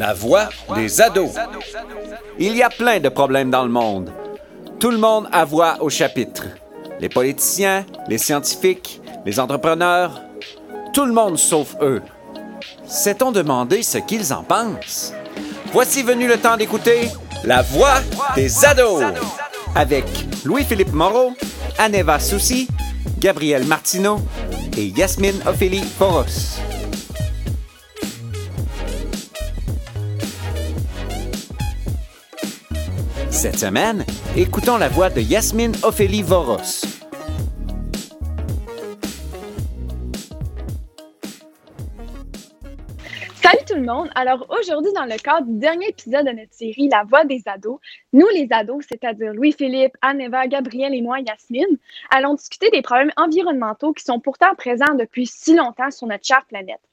La voix des ados. Il y a plein de problèmes dans le monde. Tout le monde a voix au chapitre. Les politiciens, les scientifiques, les entrepreneurs, tout le monde sauf eux. S'est-on demandé ce qu'ils en pensent? Voici venu le temps d'écouter La voix des ados avec Louis-Philippe Moreau, Aneva Soucy, Gabriel Martineau et Yasmine Ophélie Poros. Cette semaine, écoutons la voix de Yasmine Ophélie Voros. Salut tout le monde! Alors aujourd'hui, dans le cadre du dernier épisode de notre série La Voix des ados, nous les ados, c'est-à-dire Louis-Philippe, Anne-Eva, Gabriel et moi, Yasmine, allons discuter des problèmes environnementaux qui sont pourtant présents depuis si longtemps sur notre chère planète.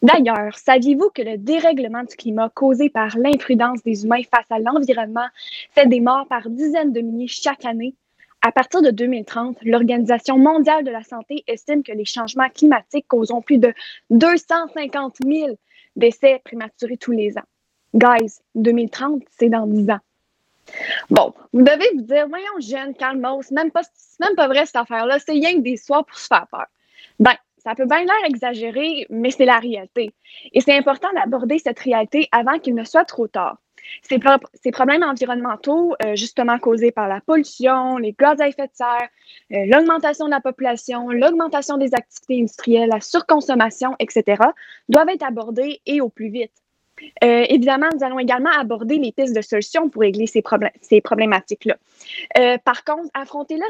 D'ailleurs, saviez-vous que le dérèglement du climat causé par l'imprudence des humains face à l'environnement fait des morts par dizaines de milliers chaque année? À partir de 2030, l'Organisation mondiale de la santé estime que les changements climatiques causeront plus de 250 000 décès prématurés tous les ans. Guys, 2030, c'est dans 10 ans. Bon, vous devez vous dire, voyons, jeune, calmos, même pas, même pas vrai cette affaire-là, c'est rien que des soirs pour se faire peur. Ben, ça peut bien l'air exagéré, mais c'est la réalité. Et c'est important d'aborder cette réalité avant qu'il ne soit trop tard. Ces, pro ces problèmes environnementaux, euh, justement causés par la pollution, les gaz à effet de serre, euh, l'augmentation de la population, l'augmentation des activités industrielles, la surconsommation, etc., doivent être abordés et au plus vite. Euh, évidemment, nous allons également aborder les pistes de solutions pour régler ces, ces problématiques-là. Euh, par contre, affronter, là,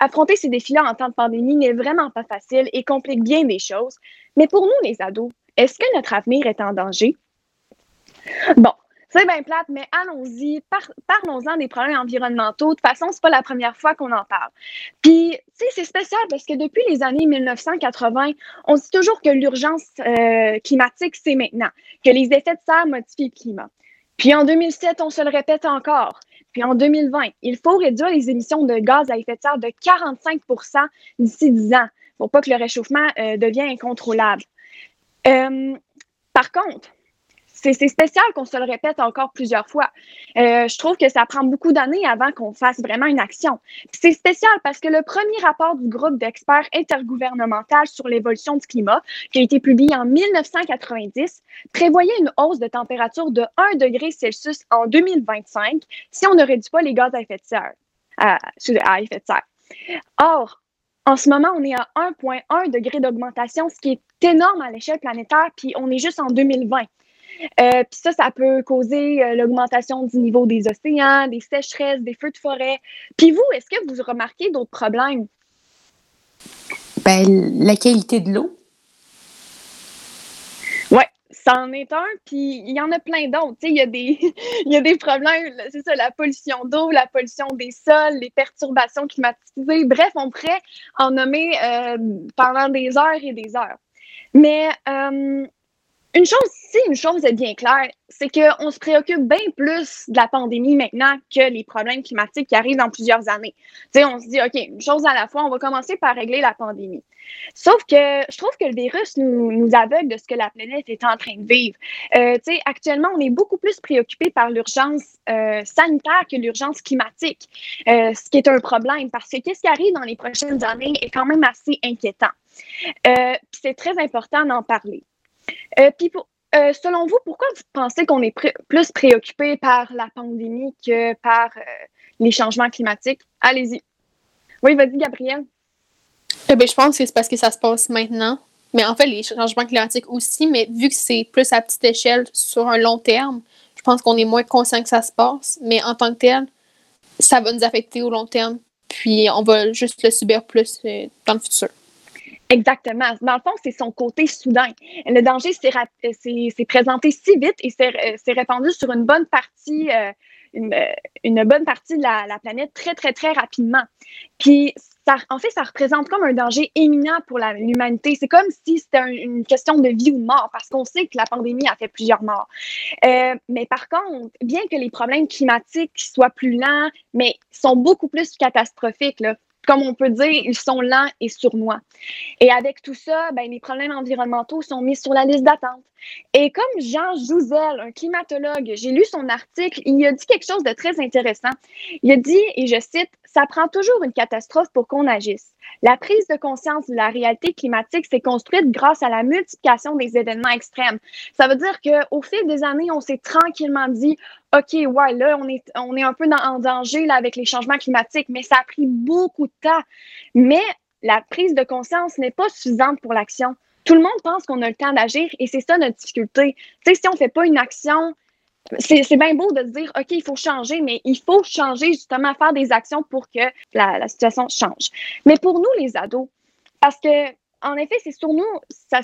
affronter ces défis-là en temps de pandémie n'est vraiment pas facile et complique bien des choses. Mais pour nous, les ados, est-ce que notre avenir est en danger? Bon, c'est bien plate, mais allons-y, parlons-en des problèmes environnementaux. De toute façon, c'est pas la première fois qu'on en parle. Puis, tu sais, c'est spécial parce que depuis les années 1980, on dit toujours que l'urgence euh, climatique, c'est maintenant, que les effets de serre modifient le climat. Puis en 2007, on se le répète encore. Puis en 2020, il faut réduire les émissions de gaz à effet de serre de 45% d'ici 10 ans pour pas que le réchauffement euh, devienne incontrôlable. Euh, par contre, c'est spécial qu'on se le répète encore plusieurs fois. Euh, je trouve que ça prend beaucoup d'années avant qu'on fasse vraiment une action. C'est spécial parce que le premier rapport du groupe d'experts intergouvernemental sur l'évolution du climat, qui a été publié en 1990, prévoyait une hausse de température de 1 degré Celsius en 2025 si on ne réduit pas les gaz à effet de serre. À, effet de serre. Or, en ce moment, on est à 1,1 degré d'augmentation, ce qui est énorme à l'échelle planétaire, puis on est juste en 2020. Euh, puis ça, ça peut causer euh, l'augmentation du niveau des océans, des sécheresses, des feux de forêt. Puis vous, est-ce que vous remarquez d'autres problèmes? Ben, la qualité de l'eau. Oui, ça en est un, puis il y en a plein d'autres. Il y, a des, y a des problèmes, c'est ça, la pollution d'eau, la pollution des sols, les perturbations climatisées. Bref, on pourrait en nommer euh, pendant des heures et des heures. Mais une chose, si une chose est bien claire, c'est qu'on se préoccupe bien plus de la pandémie maintenant que les problèmes climatiques qui arrivent dans plusieurs années. Tu sais, on se dit, OK, une chose à la fois, on va commencer par régler la pandémie. Sauf que je trouve que le virus nous, nous aveugle de ce que la planète est en train de vivre. Euh, actuellement, on est beaucoup plus préoccupé par l'urgence euh, sanitaire que l'urgence climatique, euh, ce qui est un problème parce que qu'est-ce qui arrive dans les prochaines années est quand même assez inquiétant. Euh, c'est très important d'en parler. Euh, puis, euh, selon vous, pourquoi vous pensez qu'on est plus préoccupé par la pandémie que par euh, les changements climatiques? Allez-y. Oui, vas-y, Gabrielle. Eh je pense que c'est parce que ça se passe maintenant. Mais en fait, les changements climatiques aussi, mais vu que c'est plus à petite échelle sur un long terme, je pense qu'on est moins conscient que ça se passe. Mais en tant que tel, ça va nous affecter au long terme. Puis on va juste le subir plus dans le futur. Exactement. Dans le fond, c'est son côté soudain. Le danger s'est présenté si vite et s'est euh, répandu sur une bonne partie, euh, une, euh, bonne partie de la, la, planète très, très, très rapidement. Puis, en fait, ça représente comme un danger éminent pour l'humanité. C'est comme si c'était une question de vie ou de mort, parce qu'on sait que la pandémie a fait plusieurs morts. Euh, mais par contre, bien que les problèmes climatiques soient plus lents, mais sont beaucoup plus catastrophiques, là, comme on peut dire, ils sont lents et sournois. Et avec tout ça, ben, les problèmes environnementaux sont mis sur la liste d'attente. Et comme Jean Jouzel, un climatologue, j'ai lu son article, il a dit quelque chose de très intéressant. Il a dit, et je cite, Ça prend toujours une catastrophe pour qu'on agisse. La prise de conscience de la réalité climatique s'est construite grâce à la multiplication des événements extrêmes. Ça veut dire qu'au fil des années, on s'est tranquillement dit, OK, ouais, là, on est, on est un peu dans, en danger là, avec les changements climatiques, mais ça a pris beaucoup de temps. Mais la prise de conscience n'est pas suffisante pour l'action. Tout le monde pense qu'on a le temps d'agir et c'est ça notre difficulté. Tu sais, si on ne fait pas une action, c'est bien beau de se dire, OK, il faut changer, mais il faut changer justement, faire des actions pour que la, la situation change. Mais pour nous, les ados, parce que en effet, c'est sur nous, ça,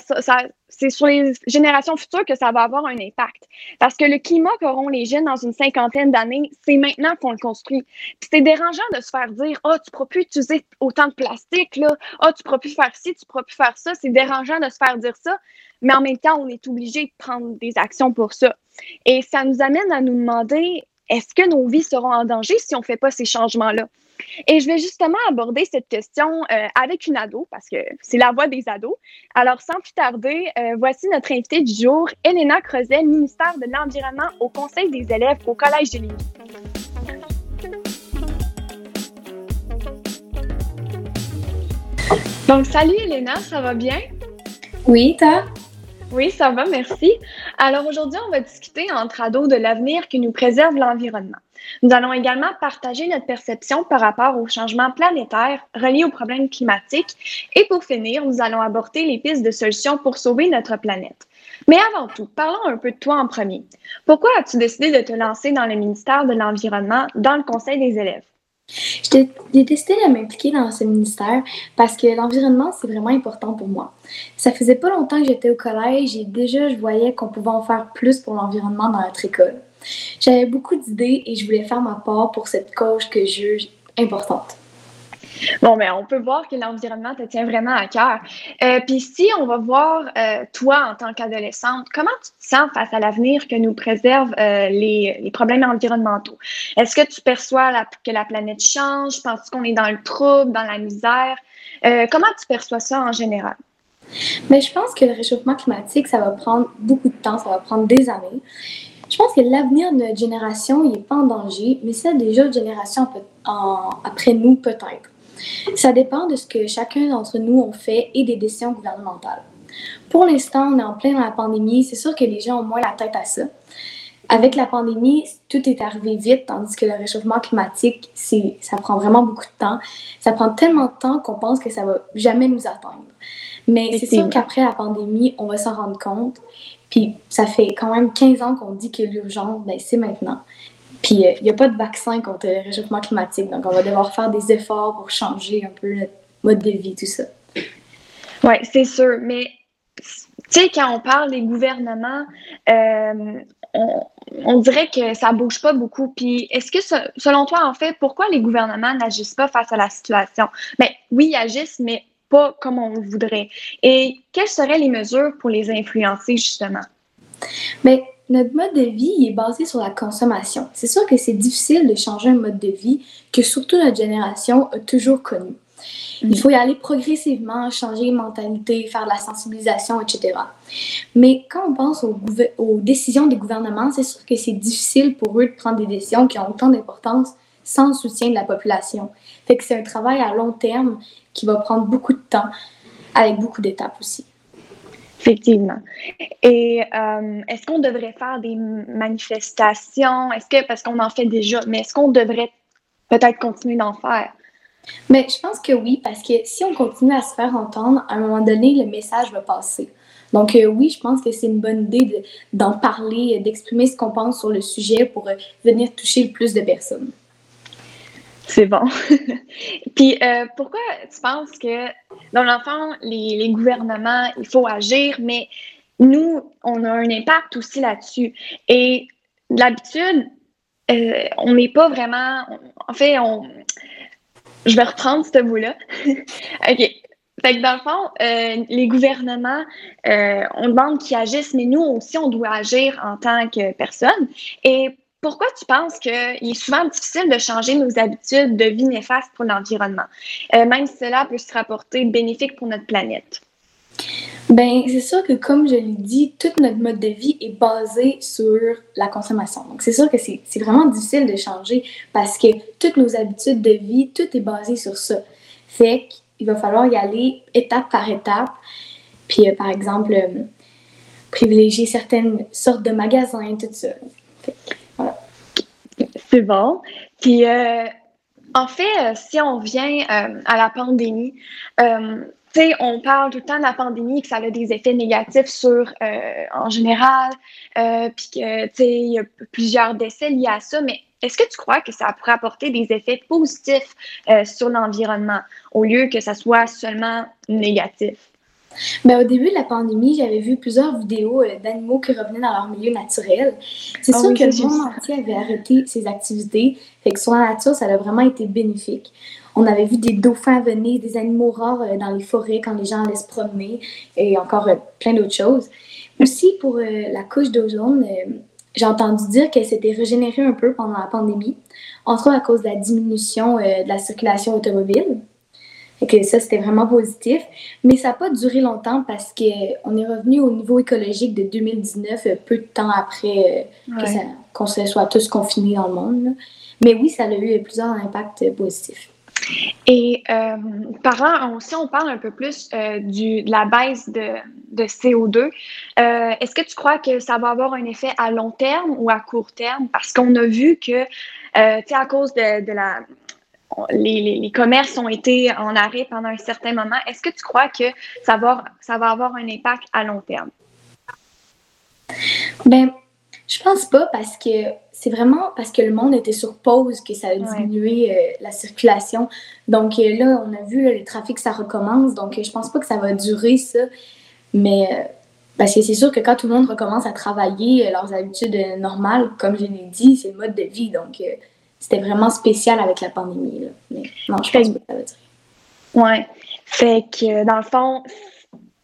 c'est sur les générations futures que ça va avoir un impact. Parce que le climat qu'auront les jeunes dans une cinquantaine d'années, c'est maintenant qu'on le construit. C'est dérangeant de se faire dire oh, tu ne pourras plus utiliser autant de plastique, là. Oh, tu ne pourras plus faire ci, tu ne pourras plus faire ça. C'est dérangeant de se faire dire ça. Mais en même temps, on est obligé de prendre des actions pour ça. Et ça nous amène à nous demander est-ce que nos vies seront en danger si on ne fait pas ces changements-là? Et je vais justement aborder cette question euh, avec une ado, parce que c'est la voix des ados. Alors, sans plus tarder, euh, voici notre invitée du jour, Elena Creuset, ministère de l'Environnement au Conseil des élèves au Collège de Lévis. Donc, salut Elena, ça va bien? Oui, toi? Oui, ça va, merci. Alors aujourd'hui, on va discuter entre ados de l'avenir qui nous préserve l'environnement. Nous allons également partager notre perception par rapport aux changements planétaires reliés aux problèmes climatiques. Et pour finir, nous allons aborder les pistes de solutions pour sauver notre planète. Mais avant tout, parlons un peu de toi en premier. Pourquoi as-tu décidé de te lancer dans le ministère de l'Environnement, dans le Conseil des élèves? J'ai décidé de m'impliquer dans ce ministère parce que l'environnement, c'est vraiment important pour moi. Ça faisait pas longtemps que j'étais au collège et déjà, je voyais qu'on pouvait en faire plus pour l'environnement dans notre école. J'avais beaucoup d'idées et je voulais faire ma part pour cette cause que je juge importante. Bon, mais on peut voir que l'environnement te tient vraiment à cœur. Euh, Puis si on va voir euh, toi en tant qu'adolescente, comment tu te sens face à l'avenir que nous préservent euh, les, les, problèmes environnementaux? Est-ce que tu perçois la, que la planète change? Penses-tu qu'on est dans le trouble, dans la misère? Comment tu perçois ça en général? Mais je pense que le réchauffement climatique, ça va prendre beaucoup de temps, ça va prendre des années. Je pense que l'avenir de notre génération, n'est pas en danger, mais c'est des autres générations en, après nous, peut-être. Ça dépend de ce que chacun d'entre nous ont fait et des décisions gouvernementales. Pour l'instant, on est en plein dans la pandémie. C'est sûr que les gens ont moins la tête à ça. Avec la pandémie, tout est arrivé vite, tandis que le réchauffement climatique, ça prend vraiment beaucoup de temps. Ça prend tellement de temps qu'on pense que ça va jamais nous atteindre. Mais c'est sûr qu'après la pandémie, on va s'en rendre compte. Puis ça fait quand même 15 ans qu'on dit que l'urgence, ben, c'est maintenant. Puis il euh, n'y a pas de vaccin contre le réchauffement climatique, donc on va devoir faire des efforts pour changer un peu notre mode de vie, tout ça. Oui, c'est sûr. Mais tu sais, quand on parle des gouvernements, euh, on, dirait que ça bouge pas beaucoup. Puis est-ce que, selon toi, en fait, pourquoi les gouvernements n'agissent pas face à la situation? Ben, oui, ils agissent, mais pas comme on le voudrait. Et quelles seraient les mesures pour les influencer, justement? Mais notre mode de vie est basé sur la consommation. C'est sûr que c'est difficile de changer un mode de vie que surtout notre génération a toujours connu. Il faut y aller progressivement, changer les mentalités, faire de la sensibilisation, etc. Mais quand on pense aux, aux décisions des gouvernements, c'est sûr que c'est difficile pour eux de prendre des décisions qui ont autant d'importance sans le soutien de la population. Fait que c'est un travail à long terme qui va prendre beaucoup de temps, avec beaucoup d'étapes aussi. Effectivement. Et euh, est-ce qu'on devrait faire des manifestations? Est-ce que, parce qu'on en fait déjà, mais est-ce qu'on devrait peut-être continuer d'en faire? Mais je pense que oui, parce que si on continue à se faire entendre, à un moment donné, le message va passer. Donc euh, oui, je pense que c'est une bonne idée d'en parler, d'exprimer ce qu'on pense sur le sujet pour euh, venir toucher le plus de personnes. C'est bon. Puis euh, pourquoi tu penses que dans l'enfant, les, les, gouvernements, il faut agir, mais nous, on a un impact aussi là-dessus. Et d'habitude, euh, on n'est pas vraiment. en fait, on. Je vais reprendre ce bout-là. OK. Fait que dans le fond, euh, les gouvernements, on demande qu'ils agissent, mais nous aussi, on doit agir en tant que personne. Et pourquoi tu penses qu'il est souvent difficile de changer nos habitudes de vie néfastes pour l'environnement, euh, même si cela peut se rapporter bénéfique pour notre planète? Ben, c'est sûr que comme je l'ai dit, tout notre mode de vie est basé sur la consommation. Donc, c'est sûr que c'est vraiment difficile de changer parce que toutes nos habitudes de vie, tout est basé sur ça. Fait qu'il va falloir y aller étape par étape. Puis, euh, par exemple, euh, privilégier certaines sortes de magasins, tout ça. C'est bon. Puis, euh, en fait, si on vient à la pandémie, tu sais, on parle tout le temps de la pandémie, que ça a des effets négatifs sur, en général, puis que, tu sais, il y a plusieurs décès liés à ça, mais est-ce que tu crois que ça pourrait apporter des effets positifs sur l'environnement au lieu que ça soit seulement négatif? Ben, au début de la pandémie, j'avais vu plusieurs vidéos euh, d'animaux qui revenaient dans leur milieu naturel. C'est ah sûr que le monde entier avait arrêté ses activités, fait que sur la nature, ça a vraiment été bénéfique. On avait vu des dauphins venir, des animaux rares euh, dans les forêts quand les gens allaient se promener et encore euh, plein d'autres choses. Aussi, pour la couche d'ozone, j'ai entendu dire qu'elle s'était régénérée un peu pendant la pandémie, entre autres à cause de la diminution de la circulation automobile. Et que ça, c'était vraiment positif. Mais ça n'a pas duré longtemps parce qu'on est revenu au niveau écologique de 2019, euh, peu de temps après euh, qu'on se soit tous confinés dans le monde. Mais oui, ça a eu plusieurs impacts positifs. Et euh, par aussi, on parle un peu plus euh, du, de la baisse de, de CO2. Est-ce que tu crois que ça va avoir un effet à long terme ou à court terme? Parce qu'on a vu que, tu sais, à cause de, de la les, commerces ont été en arrêt pendant un certain moment. Est-ce que tu crois que ça va, ça va avoir un impact à long terme? Ben, je pense pas parce que c'est vraiment parce que le monde était sur pause que ça a diminué euh, la circulation. Donc euh, là, on a vu le trafic, ça recommence. Donc je pense pas que ça va durer ça. Mais euh, parce que c'est sûr que quand tout le monde recommence à travailler leurs habitudes normales, comme je l'ai dit, c'est le mode de vie. Donc c'était vraiment spécial avec la pandémie. Là. Mais non, je pense que ça veut dire. Ouais. Fait que dans le fond,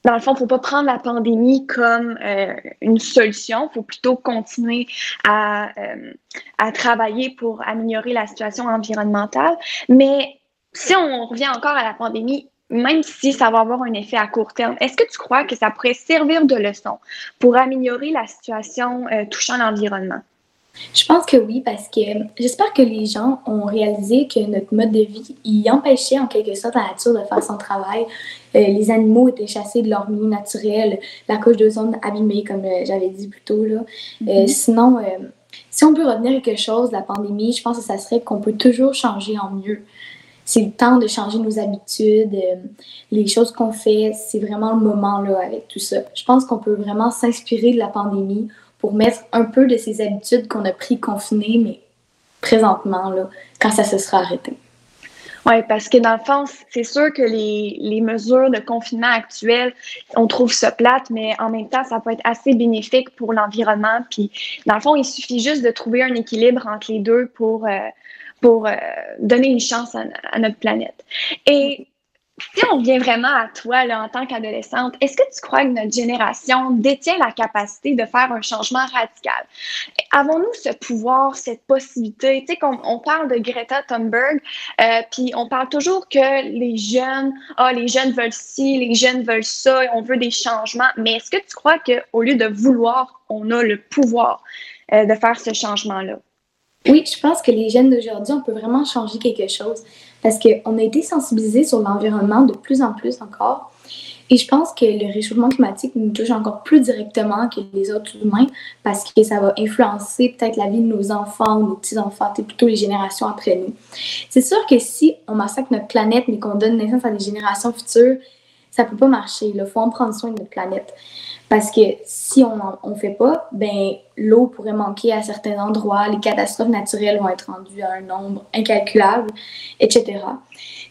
dans le fond, faut pas prendre la pandémie comme euh, une solution. Il faut plutôt continuer à, euh, à travailler pour améliorer la situation environnementale. Mais si on revient encore à la pandémie, même si ça va avoir un effet à court terme, est-ce que tu crois que ça pourrait servir de leçon pour améliorer la situation euh, touchant l'environnement? Je pense que oui, parce que j'espère que les gens ont réalisé que notre mode de vie, il empêchait en quelque sorte la nature de faire son travail. Euh, les animaux étaient chassés de leur milieu naturel, la couche d'ozone abîmée, comme euh, j'avais dit plus tôt. Là. Euh, mm-hmm. sinon, si on peut retenir quelque chose de la pandémie, je pense que ça serait qu'on peut toujours changer en mieux. C'est le temps de changer nos habitudes, les choses qu'on fait, c'est vraiment le moment là avec tout ça. Je pense qu'on peut vraiment s'inspirer de la pandémie pour mettre un peu de ces habitudes qu'on a pris confinées, mais présentement, là, quand ça se sera arrêté. Oui, parce que dans le fond, c'est sûr que les, les, mesures de confinement actuelles, on trouve ça plate, mais en même temps, ça peut être assez bénéfique pour l'environnement. Puis, dans le fond, il suffit juste de trouver un équilibre entre les deux pour, euh, pour euh, donner une chance à, à, notre planète. Et si on vient vraiment à toi en tant qu'adolescente, est-ce que tu crois que notre génération détient la capacité de faire un changement radical? Avons-nous ce pouvoir, cette possibilité? Tu sais, on parle de Greta Thunberg, euh, puis on parle toujours que les jeunes, ah, les jeunes veulent ci, les jeunes veulent ça, on veut des changements. Mais est-ce que tu crois qu'au lieu de vouloir, on a le pouvoir euh, de faire ce changement-là? Oui, je pense que les jeunes d'aujourd'hui, on peut vraiment changer quelque chose parce qu'on a été sensibilisés sur l'environnement de plus en plus encore. Et je pense que le réchauffement climatique nous touche encore plus directement que les autres humains parce que ça va influencer peut-être la vie de nos enfants nos petits-enfants, plutôt les générations après nous. C'est sûr que si on massacre notre planète mais qu'on donne naissance à des générations futures, ça peut pas marcher. Il faut en prendre soin de notre planète. Parce que si on ne fait pas, ben, l'eau pourrait manquer à certains endroits, les catastrophes naturelles vont être rendues à un nombre incalculable, etc.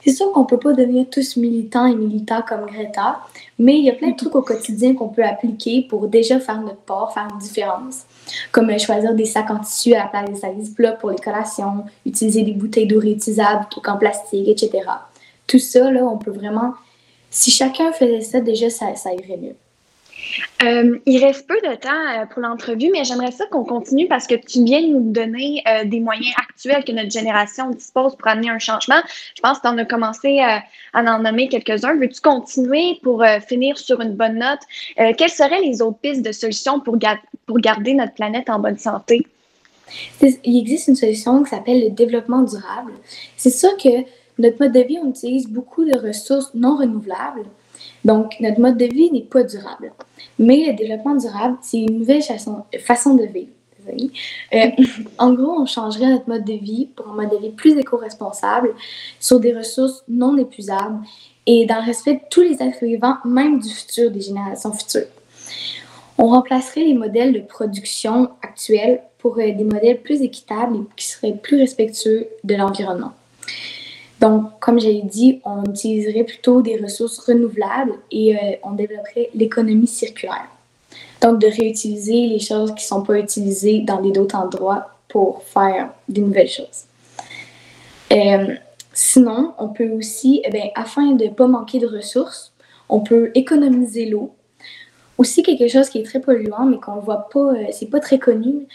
C'est sûr qu'on ne peut pas devenir tous militants et militants comme Greta, mais il y a plein de trucs au quotidien qu'on peut appliquer pour déjà faire notre part, faire une différence. Comme euh, choisir des sacs en tissu à la place des sacs plats pour les collations, utiliser des bouteilles d'eau réutilisables plutôt qu'en plastique, etc. Tout ça, là, on peut vraiment... Si chacun faisait ça, déjà, ça, ça irait mieux. Euh, il reste peu de temps euh, pour l'entrevue, mais j'aimerais ça qu'on continue parce que tu viens de nous donner euh, des moyens actuels que notre génération dispose pour amener un changement. Je pense que tu en as commencé à en nommer quelques-uns. Veux-tu continuer pour finir sur une bonne note? quelles seraient les autres pistes de solutions pour, pour garder notre planète en bonne santé? Il existe une solution qui s'appelle le développement durable. C'est sûr que notre mode de vie, on utilise beaucoup de ressources non renouvelables. Donc, notre mode de vie n'est pas durable. Mais le développement durable, c'est une nouvelle façon, de vivre. Euh, en gros, on changerait notre mode de vie pour un mode de vie plus éco-responsable sur des ressources non épuisables et dans le respect de tous les êtres vivants, même du futur, des générations futures. On remplacerait les modèles de production actuels pour euh, des modèles plus équitables et qui seraient plus respectueux de l'environnement. Donc, comme j'ai dit, on utiliserait plutôt des ressources renouvelables et euh, on développerait l'économie circulaire. Donc, de réutiliser les choses qui ne sont pas utilisées dans d'autres endroits pour faire de nouvelles choses. Euh, sinon, on peut aussi, eh afin de ne pas manquer de ressources, on peut économiser l'eau. Aussi, quelque chose qui est très polluant, mais qu'on ne voit pas, euh, c'est pas très connu,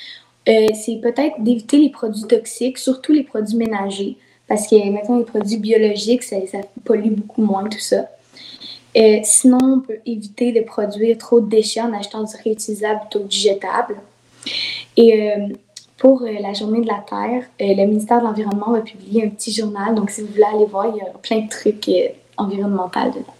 c'est peut-être d'éviter les produits toxiques, surtout les produits ménagers parce que, maintenant, les produits biologiques, ça, pollue beaucoup moins, tout ça. Euh, sinon, on peut éviter de produire trop de déchets en achetant du réutilisable plutôt que du jetable. Et euh, pour euh, la journée de la Terre, le ministère de l'Environnement va publier un petit journal. Donc, si vous voulez aller voir, il y a plein de trucs environnementaux dedans.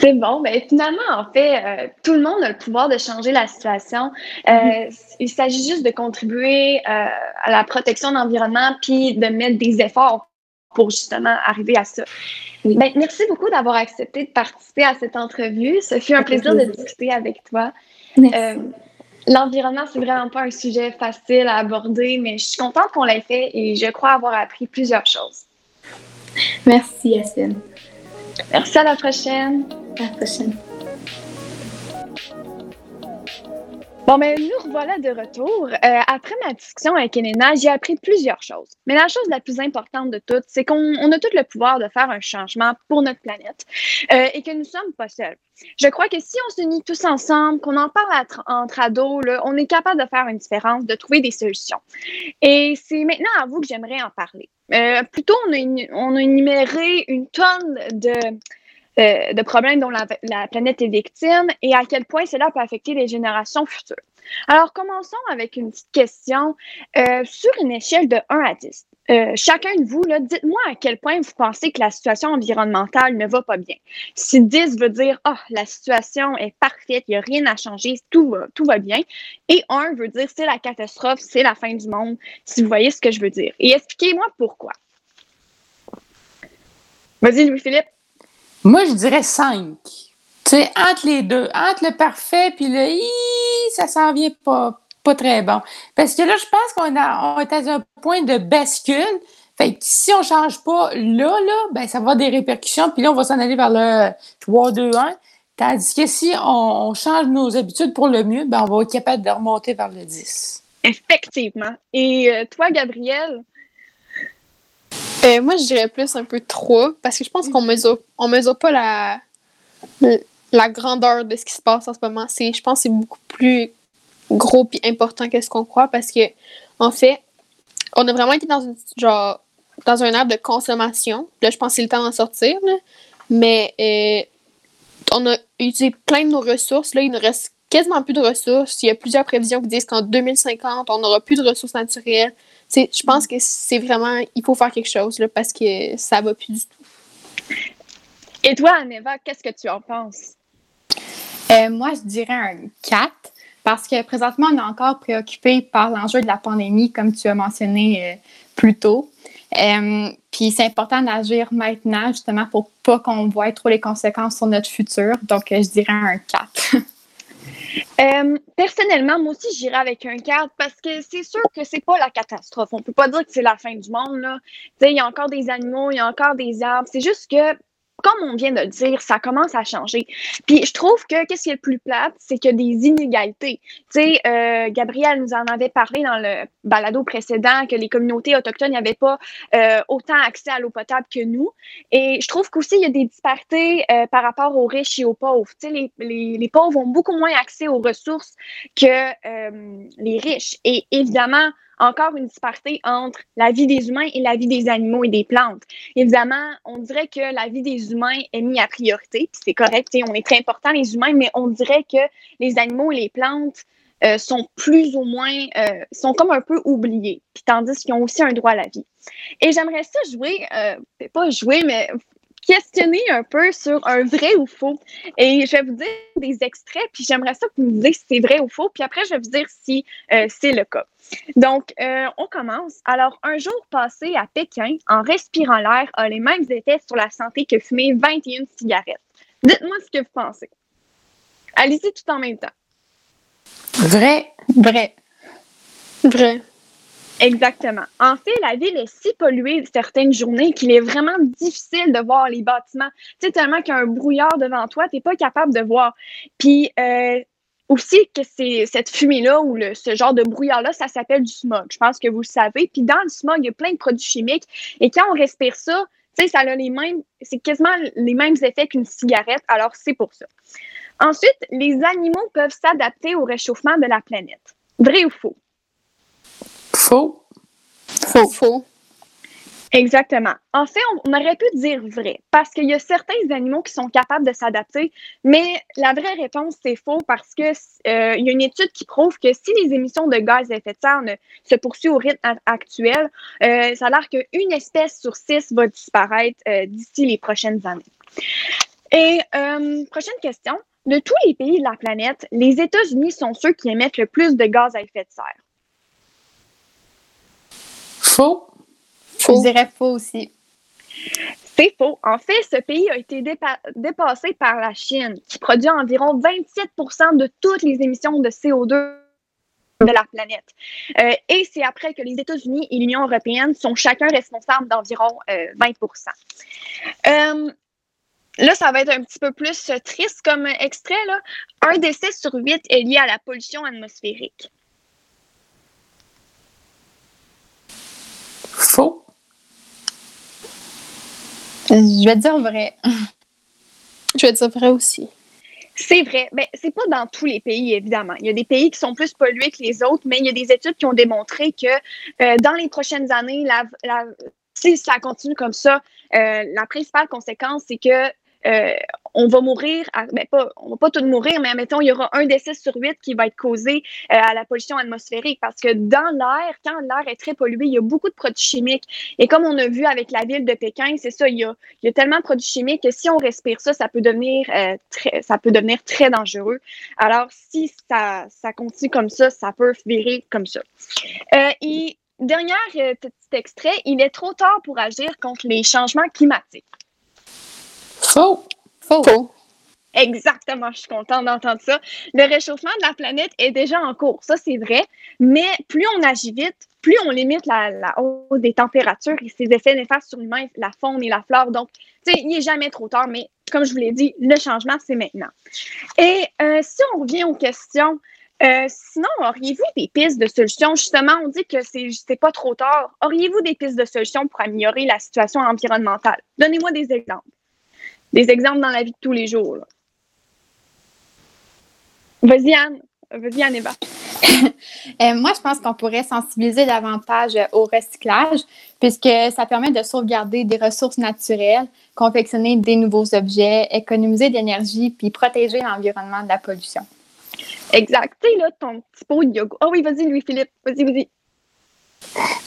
C'est bon. mais finalement, en fait, euh, tout le monde a le pouvoir de changer la situation. Euh, mm-hmm. Il s'agit juste de contribuer euh, à la protection de l'environnement puis de mettre des efforts pour justement arriver à ça. Ben, merci beaucoup d'avoir accepté de participer à cette entrevue. Ce fut un plaisir, de discuter avec toi. L'environnement, c'est vraiment pas un sujet facile à aborder, mais je suis contente qu'on l'ait fait et je crois avoir appris plusieurs choses. Merci, Yacine. Merci, à la prochaine. À la prochaine. Bon, ben, nous revoilà de retour. Euh, après ma discussion avec Elena, j'ai appris plusieurs choses. Mais la chose la plus importante de toutes, c'est qu'on a tout le pouvoir de faire un changement pour notre planète euh, et que nous ne sommes pas seuls. Je crois que si on s'unit tous ensemble, qu'on en parle entre ados, on est capable de faire une différence, de trouver des solutions. Et c'est maintenant à vous que j'aimerais en parler. Euh, plutôt, on a, on a énuméré une tonne de euh, de problèmes dont la, planète est victime et à quel point cela peut affecter les générations futures. Alors, commençons avec une petite question. Euh, sur une échelle de 1 à 10, euh, chacun de vous, dites-moi à quel point vous pensez que la situation environnementale ne va pas bien. Si 10 veut dire, ah, la situation est parfaite, il n'y a rien à changer, tout va bien. Et 1 veut dire, c'est la catastrophe, c'est la fin du monde, si vous voyez ce que je veux dire. Et expliquez-moi pourquoi. Vas-y, Louis-Philippe. Moi, je dirais 5. Tu sais, entre les deux, entre le parfait puis le ça s'en vient pas, pas très bon. Parce que là, je pense qu'on on est à un point de bascule. Fait que si on change pas là, là, ben, ça va avoir des répercussions. Puis là, on va s'en aller vers le 3, 2, 1. Tandis que si on, change nos habitudes pour le mieux, ben, on va être capable de remonter vers le 10. Effectivement. Et euh, toi, Gabriel? Euh, moi, je dirais plus un peu 3, parce que je pense qu'on mesure, on mesure pas la, la grandeur de ce qui se passe en ce moment. Je pense que c'est beaucoup plus gros et important que ce qu'on croit, parce que, en fait, on a vraiment été dans une, genre, dans un arbre de consommation. Là, je pense que c'est le temps d'en sortir, mais euh, on a utilisé plein de nos ressources. Là, il nous reste quasiment plus de ressources. Il y a plusieurs prévisions qui disent qu'en 2050, on n'aura plus de ressources naturelles je pense que c'est vraiment, il faut faire quelque chose là, parce que ça va plus du tout. Et toi, Aneva, qu'est-ce que tu en penses? Euh, moi, je dirais un 4 parce que présentement, on est encore préoccupé par l'enjeu de la pandémie, comme tu as mentionné euh, plus tôt. Euh, puis c'est important d'agir maintenant, justement, pour pas qu'on voie trop les conséquences sur notre futur. Donc, je dirais un 4. Euh, personnellement, moi aussi, j'irai avec un 4 parce que c'est sûr que c'est pas la catastrophe. On peut pas dire que c'est la fin du monde. Là. Il y a encore des animaux, il y a encore des arbres. C'est juste que comme on vient de le dire, ça commence à changer. Puis je trouve que qu'est-ce qui est le plus plate, c'est qu'il y a des inégalités. Tu sais, euh, nous en avait parlé dans le balado précédent que les communautés autochtones n'avaient pas euh, autant accès à l'eau potable que nous. Et je trouve qu'aussi il y a des disparités euh, par rapport aux riches et aux pauvres. Tu sais, les, les, les, pauvres ont beaucoup moins accès aux ressources que euh, les riches. Et évidemment, encore une disparité entre la vie des humains et la vie des animaux et des plantes. Évidemment, on dirait que la vie des humains est mise à priorité, puis c'est correct, on est très important les humains, mais on dirait que les animaux et les plantes euh, sont plus ou moins, euh, sont comme un peu oubliés, puis tandis qu'ils ont aussi un droit à la vie. Et j'aimerais ça jouer, euh, pas jouer, mais questionner un peu sur un vrai ou faux. Et je vais vous dire des extraits, puis j'aimerais ça que vous me disiez si c'est vrai ou faux, puis après, je vais vous dire si euh, c'est le cas. Donc, euh, on commence. Alors, un jour passé à Pékin, en respirant l'air, a les mêmes effets sur la santé que fumer 21 cigarettes. Dites-moi ce que vous pensez. Allez-y tout en même temps. Vrai. Vrai. Vrai. Exactement. En fait, la ville est si polluée certaines journées qu'il est vraiment difficile de voir les bâtiments. Tu sais, tellement qu'il y a un brouillard devant toi, tu n'es pas capable de voir. Puis euh, aussi que c'est cette fumée-là ou ce genre de brouillard-là, ça s'appelle du smog. Je pense que vous le savez. Puis dans le smog, il y a plein de produits chimiques. Et quand on respire ça, tu sais, ça a les mêmes, c'est quasiment les mêmes effets qu'une cigarette. Alors, c'est pour ça. Ensuite, les animaux peuvent s'adapter au réchauffement de la planète. Vrai ou faux? Faux. Faux. Faux. Exactement. En fait, on, aurait pu dire vrai, parce qu'il y a certains animaux qui sont capables de s'adapter, mais la vraie réponse, c'est faux parce que euh, il y a une étude qui prouve que si les émissions de gaz à effet de serre ne, se poursuivent au rythme actuel, euh, ça a l'air qu'une espèce sur six va disparaître euh, d'ici les prochaines années. Et prochaine question. De tous les pays de la planète, les États-Unis sont ceux qui émettent le plus de gaz à effet de serre. Faux. Faux. Je dirais faux aussi. C'est faux. En fait, ce pays a été dépassé par la Chine, qui produit environ 27% de toutes les émissions de CO2 de la planète. Euh, et c'est après que les États-Unis et l'Union européenne sont chacun responsables d'environ euh, 20 euh, Là, ça va être un petit peu plus triste comme extrait. Là. Un décès sur huit est lié à la pollution atmosphérique. Faux? Je vais dire vrai. Je vais dire vrai aussi. C'est vrai. Mais c'est pas dans tous les pays, évidemment. Il y a des pays qui sont plus pollués que les autres, mais il y a des études qui ont démontré que euh, dans les prochaines années, la, la, si ça continue comme ça, euh, la principale conséquence, c'est que euh, on va mourir, à, ben pas, on va pas tout mourir, mais admettons, il y aura un décès sur huit qui va être causé euh, à la pollution atmosphérique parce que dans l'air, quand l'air est très pollué, il y a beaucoup de produits chimiques. Et comme on a vu avec la ville de Pékin, c'est ça, il y, a, tellement de produits chimiques que si on respire ça, ça peut devenir, euh, très, ça peut devenir très dangereux. Alors, si ça, ça continue comme ça, ça peut virer comme ça. Euh, et dernier petit extrait, il est trop tard pour agir contre les changements climatiques. Faux. Faux. Faux. Exactement, je suis contente d'entendre ça. Le réchauffement de la planète est déjà en cours, ça c'est vrai, mais plus on agit vite, plus on limite la, la hausse des températures et ses effets néfastes sur l'humain, la faune et la flore. Donc, tu sais, il n'est jamais trop tard, mais comme je vous l'ai dit, le changement, c'est maintenant. Et euh, si on revient aux questions, euh, sinon, auriez-vous des pistes de solutions? Justement, on dit que c'est pas trop tard. Auriez-vous des pistes de solutions pour améliorer la situation environnementale? Donnez-moi des exemples des exemples dans la vie de tous les jours. Vas-y, Anne. Vas-y, Anne Eva. euh, moi, je pense qu'on pourrait sensibiliser davantage au recyclage, puisque ça permet de sauvegarder des ressources naturelles, confectionner des nouveaux objets, économiser de l'énergie, puis protéger l'environnement de la pollution. Exact. Tu sais, là, ton petit pot de yoga. Oh oui, vas-y, Louis-Philippe. Vas-y, vas-y.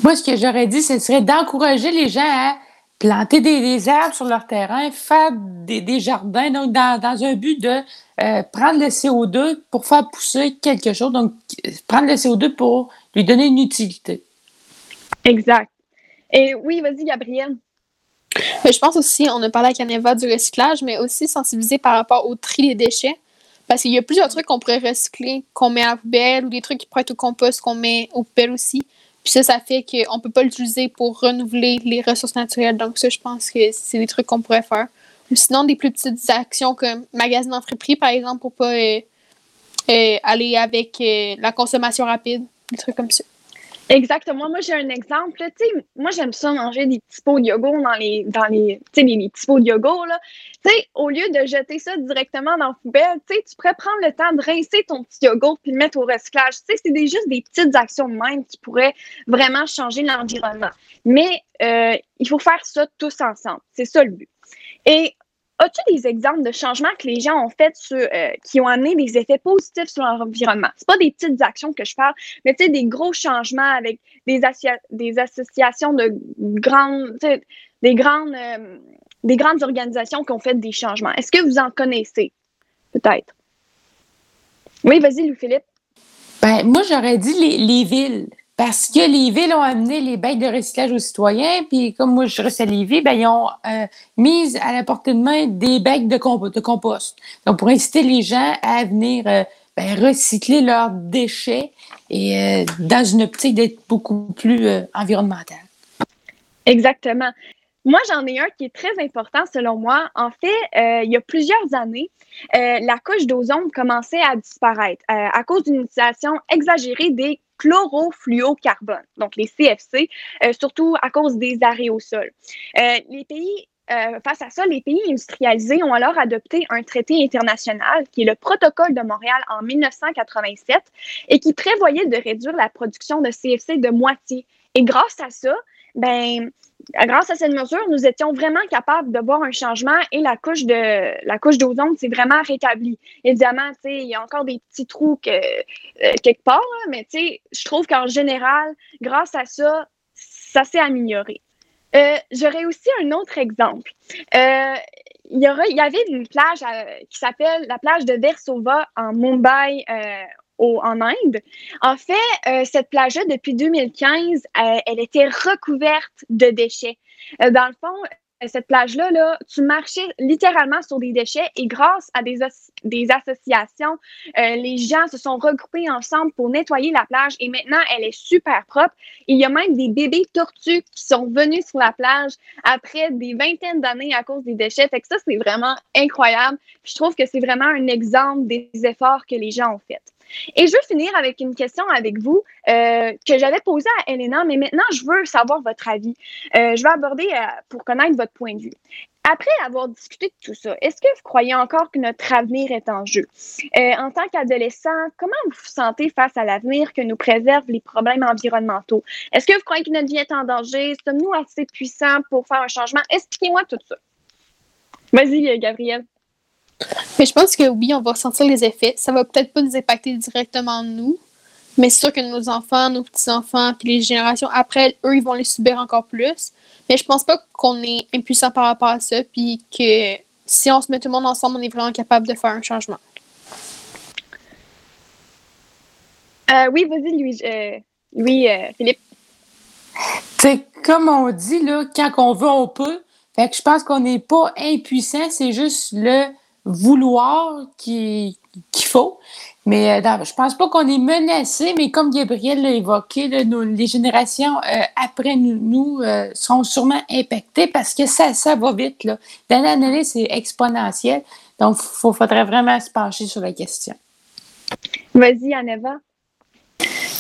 Moi, ce que j'aurais dit, ce serait d'encourager les gens à planter des, des, arbres sur leur terrain, faire des, des jardins, donc dans, dans, un but de euh, prendre le CO2 pour faire pousser quelque chose, donc prendre le CO2 pour lui donner une utilité. Exact. Et oui, vas-y, Gabrielle. Je pense aussi, on a parlé à Caneva du recyclage, mais aussi sensibiliser par rapport au tri des déchets. Parce qu'il y a plusieurs trucs qu'on pourrait recycler, qu'on met à la poubelle, ou des trucs qui pourraient être au compost, qu'on met aux poubelles aussi. Puis ça, ça fait qu'on ne peut pas l'utiliser pour renouveler les ressources naturelles. Donc ça, je pense que c'est des trucs qu'on pourrait faire. Sinon, des plus petites actions comme magasiner en friperie, par exemple, pour pas euh, euh, aller avec euh, la consommation rapide, des trucs comme ça. Exactement. Moi, j'ai un exemple. Sais, moi, j'aime ça manger des petits pots de yogourt dans les, dans les, les, les petits pots de yogourt, là. Tu sais, au lieu de jeter ça directement dans la poubelle, tu pourrais prendre le temps de rincer ton petit yogourt puis le mettre au recyclage. C'est des, juste des petites actions de même qui pourraient vraiment changer l'environnement. Mais euh, il faut faire ça tous ensemble. C'est ça le but. Et As-tu des exemples de changements que les gens ont fait sur, euh, qui ont amené des effets positifs sur leur environnement? Ce pas des petites actions que je parle, mais tu sais, des gros changements avec des, des associations de grandes, des grandes, euh, des grandes organisations qui ont fait des changements. Est-ce que vous en connaissez? Peut-être. Oui, vas-y, Louis-Philippe. Ben, moi, j'aurais dit les, les villes. Parce que les villes ont amené les becs de recyclage aux citoyens, puis comme moi je reste à Lévis, ben, ils ont euh, mis à la portée de main des becs de, de, compost. Donc, pour inciter les gens à venir euh, ben, recycler leurs déchets et euh, dans une optique d'être beaucoup plus environnementale. Exactement. Moi, j'en ai un qui est très important selon moi. En fait, il y a plusieurs années, la couche d'ozone commençait à disparaître à cause d'une utilisation exagérée des chlorofluocarbone, donc les CFC, euh, surtout à cause des arrêts au sol. Euh, les pays euh, face à ça, les pays industrialisés ont alors adopté un traité international qui est le Protocole de Montréal en 1987 et qui prévoyait de réduire la production de CFC de moitié. Et grâce à ça, ben, grâce à cette mesure, nous étions vraiment capables de voir un changement et la couche de la couche d'ozone s'est vraiment rétablie. Évidemment, il y a encore des petits trous que, euh, quelque part, mais je trouve qu'en général, grâce à ça, ça s'est amélioré. Euh, j'aurais aussi un autre exemple. Euh, il y, aurait, il y avait une plage qui s'appelle la plage de Versova en Mumbai, en Inde. En fait, euh, cette plage-là, depuis 2015, euh, elle était recouverte de déchets. Euh, dans le fond, cette plage-là, là, tu marchais littéralement sur des déchets et grâce à des, associations, les gens se sont regroupés ensemble pour nettoyer la plage et maintenant, elle est super propre. Il y a même des bébés tortues qui sont venus sur la plage après des vingtaines d'années à cause des déchets. Fait que ça, c'est vraiment incroyable. je trouve que c'est vraiment un exemple des efforts que les gens ont faits. Et je veux finir avec une question avec vous euh, que j'avais posée à Elena, mais maintenant, je veux savoir votre avis. Euh, je vais aborder euh, pour connaître votre point de vue. Après avoir discuté de tout ça, est-ce que vous croyez encore que notre avenir est en jeu? en tant qu'adolescent, comment vous vous sentez face à l'avenir que nous préservent les problèmes environnementaux? Est-ce que vous croyez que notre vie est en danger? Sommes-nous assez puissants pour faire un changement? Expliquez-moi tout ça. Vas-y, Gabrielle. Mais je pense que oui, on va ressentir les effets. Ça va peut-être pas nous impacter directement nous, mais c'est sûr que nos enfants, nos petits-enfants, puis les générations après, eux, ils vont les subir encore plus. Mais je pense pas qu'on est impuissant par rapport à ça, puis que si on se met tout le monde ensemble, on est vraiment capable de faire un changement. Euh, oui, vas-y, Louis, euh, Louis euh, Philippe. C'est comme on dit, là, quand on veut, on peut. Fait que je pense qu'on n'est pas impuissant, c'est juste le vouloir qu'il faut. Mais euh, je pense pas qu'on est menacé, mais comme Gabriel l'a évoqué, les générations euh, après nous, euh, sont sûrement impactées parce que ça, ça va vite. D'année en année, c'est exponentiel. Donc, il faudrait vraiment se pencher sur la question. Vas-y, Aneva.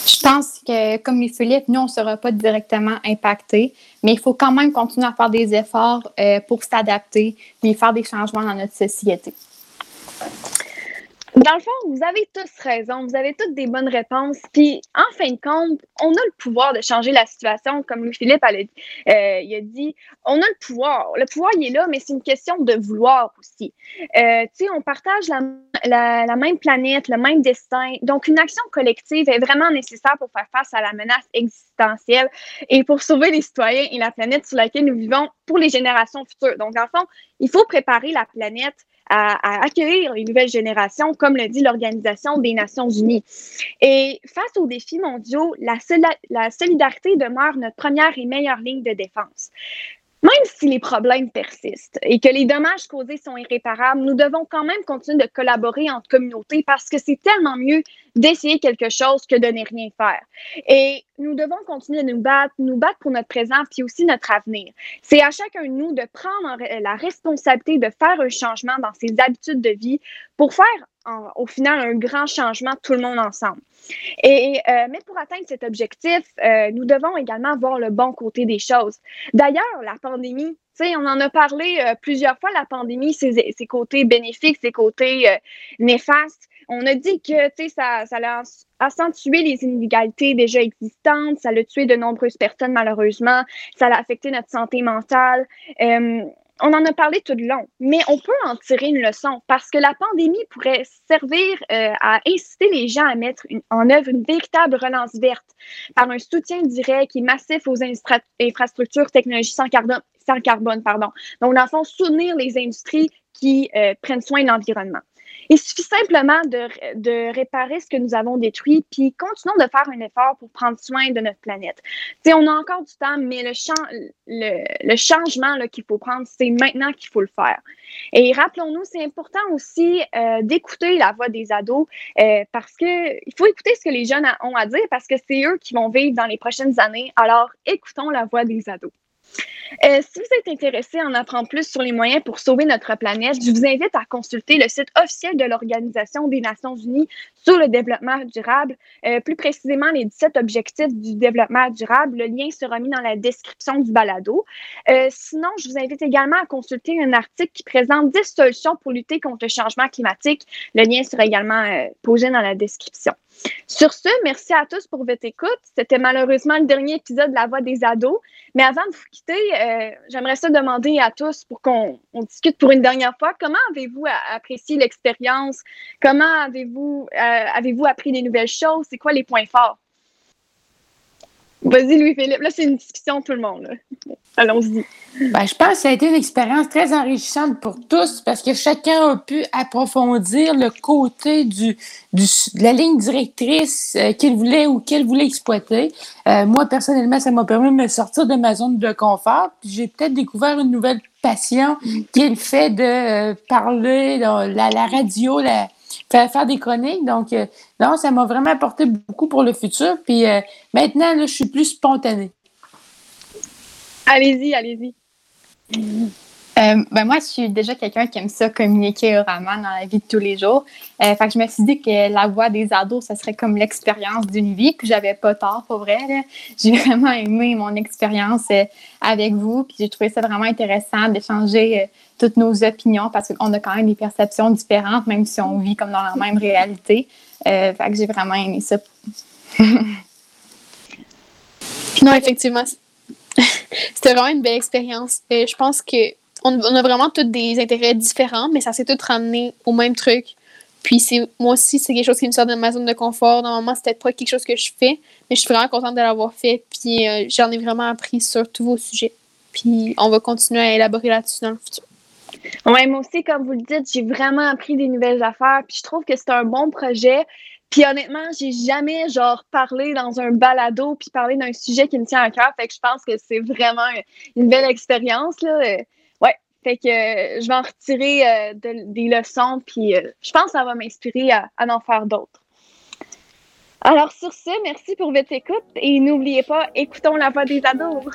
Je pense que, comme Philippe, nous, on ne sera pas directement impactés, mais il faut quand même continuer à faire des efforts euh, pour s'adapter et faire des changements dans notre société. Dans le fond, vous avez tous raison, vous avez toutes des bonnes réponses. Puis, en fin de compte, on a le pouvoir de changer la situation, comme Louis-Philippe euh, il a dit. On a le pouvoir. Le pouvoir, il est là, mais c'est une question de vouloir aussi. Euh, tu sais, on partage la, la, même planète, le même destin. Donc, une action collective est vraiment nécessaire pour faire face à la menace existentielle et pour sauver les citoyens et la planète sur laquelle nous vivons pour les générations futures. Donc, dans le fond, il faut préparer la planète à, accueillir les nouvelles générations, comme le dit l'Organisation des Nations Unies. Et face aux défis mondiaux, la, la solidarité demeure notre première et meilleure ligne de défense. Même si les problèmes persistent et que les dommages causés sont irréparables, nous devons quand même continuer de collaborer entre communautés parce que c'est tellement mieux d'essayer quelque chose que de ne rien faire. Et nous devons continuer de nous battre, nous battre pour notre présent puis aussi notre avenir. C'est à chacun de nous de prendre la responsabilité de faire un changement dans ses habitudes de vie pour faire au final un grand changement tout le monde ensemble. Et, euh, mais pour atteindre cet objectif, euh, nous devons également voir le bon côté des choses. D'ailleurs, la pandémie, on en a parlé euh, plusieurs fois, la pandémie, ses, ses côtés bénéfiques, ses côtés néfastes. On a dit que ça, ça a accentué les inégalités déjà existantes, ça a tué de nombreuses personnes malheureusement, ça a affecté notre santé mentale on en a parlé tout le long, mais on peut en tirer une leçon parce que la pandémie pourrait servir euh, à inciter les gens à mettre en œuvre une véritable relance verte par un soutien direct et massif aux infrastructures technologiques sans carbone, sans carbone. Pardon. Donc, dans le fond, soutenir les industries qui euh, prennent soin de l'environnement. Il suffit simplement de, de, réparer ce que nous avons détruit, puis continuons de faire un effort pour prendre soin de notre planète. on a encore du temps, mais le, changement qu'il faut prendre, c'est maintenant qu'il faut le faire. Et rappelons-nous, c'est important aussi euh, d'écouter la voix des ados euh, parce que il faut écouter ce que les jeunes ont à dire parce que c'est eux qui vont vivre dans les prochaines années. Alors, écoutons la voix des ados. Euh, si vous êtes intéressé à en apprendre plus sur les moyens pour sauver notre planète, je vous invite à consulter le site officiel de l'Organisation des Nations Unies sur le développement durable, euh, plus précisément les 17 objectifs du développement durable. Le lien sera mis dans la description du balado. Euh, sinon, je vous invite également à consulter un article qui présente 10 solutions pour lutter contre le changement climatique. Le lien sera également posé dans la description. Sur ce, merci à tous pour votre écoute. C'était malheureusement le dernier épisode de La Voix des ados. Mais avant de vous quitter, euh, j'aimerais ça demander à tous pour qu'on discute pour une dernière fois. Comment avez-vous apprécié l'expérience? Comment avez-vous euh, avez-vous appris des nouvelles choses? C'est quoi les points forts? Vas-y, Louis-Philippe. Là, c'est une discussion, tout le monde. Allons-y. Ben, je pense que ça a été une expérience très enrichissante pour tous parce que chacun a pu approfondir le côté du, du de la ligne directrice euh, qu'il voulait ou qu'elle voulait exploiter. Euh, moi, personnellement, ça m'a permis de me sortir de ma zone de confort. J'ai peut-être découvert une nouvelle passion qui est le fait de euh, parler la, la radio, la, faire, des chroniques. Donc, euh, non, ça m'a vraiment apporté beaucoup pour le futur. Puis maintenant, je suis plus spontanée. Allez-y, allez-y. Euh, ben moi, je suis déjà quelqu'un qui aime ça communiquer oralement dans la vie de tous les jours. fait que je me suis dit que la voix des ados, ça serait comme l'expérience d'une vie. Puis j'avais pas tort, pour vrai. J'ai vraiment aimé mon expérience avec vous. Puis j'ai trouvé ça vraiment intéressant d'échanger toutes nos opinions parce qu'on a quand même des perceptions différentes, même si on vit comme dans la même réalité. Euh, fait que j'ai vraiment aimé ça. non, effectivement. C'était vraiment une belle expérience. Et je pense que on, a vraiment tous des intérêts différents, mais ça s'est tout ramené au même truc. Puis c'est moi aussi, c'est quelque chose qui me sort de ma zone de confort. Normalement, c'était pas quelque chose que je fais, mais je suis vraiment contente de l'avoir fait. Puis euh, j'en ai vraiment appris sur tous vos sujets. Puis on va continuer à élaborer là-dessus dans le futur. Moi aussi, comme vous le dites, j'ai vraiment appris des nouvelles affaires. Puis je trouve que c'est un bon projet. Puis honnêtement, j'ai jamais genre parlé dans un balado puis parlé d'un sujet qui me tient à cœur. Fait que je pense que c'est vraiment une belle expérience là. Ouais, fait que je vais en retirer euh, des leçons puis euh, je pense que ça va m'inspirer à, à, en faire d'autres. Alors sur ce, merci pour votre écoute et n'oubliez pas, écoutons la voix des ados.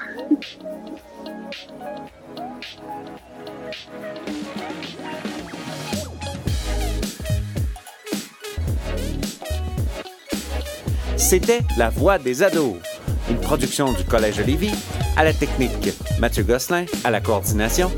C'était La Voix des ados, une production du Collège de Lévis, à la technique Mathieu Gosselin, à la coordination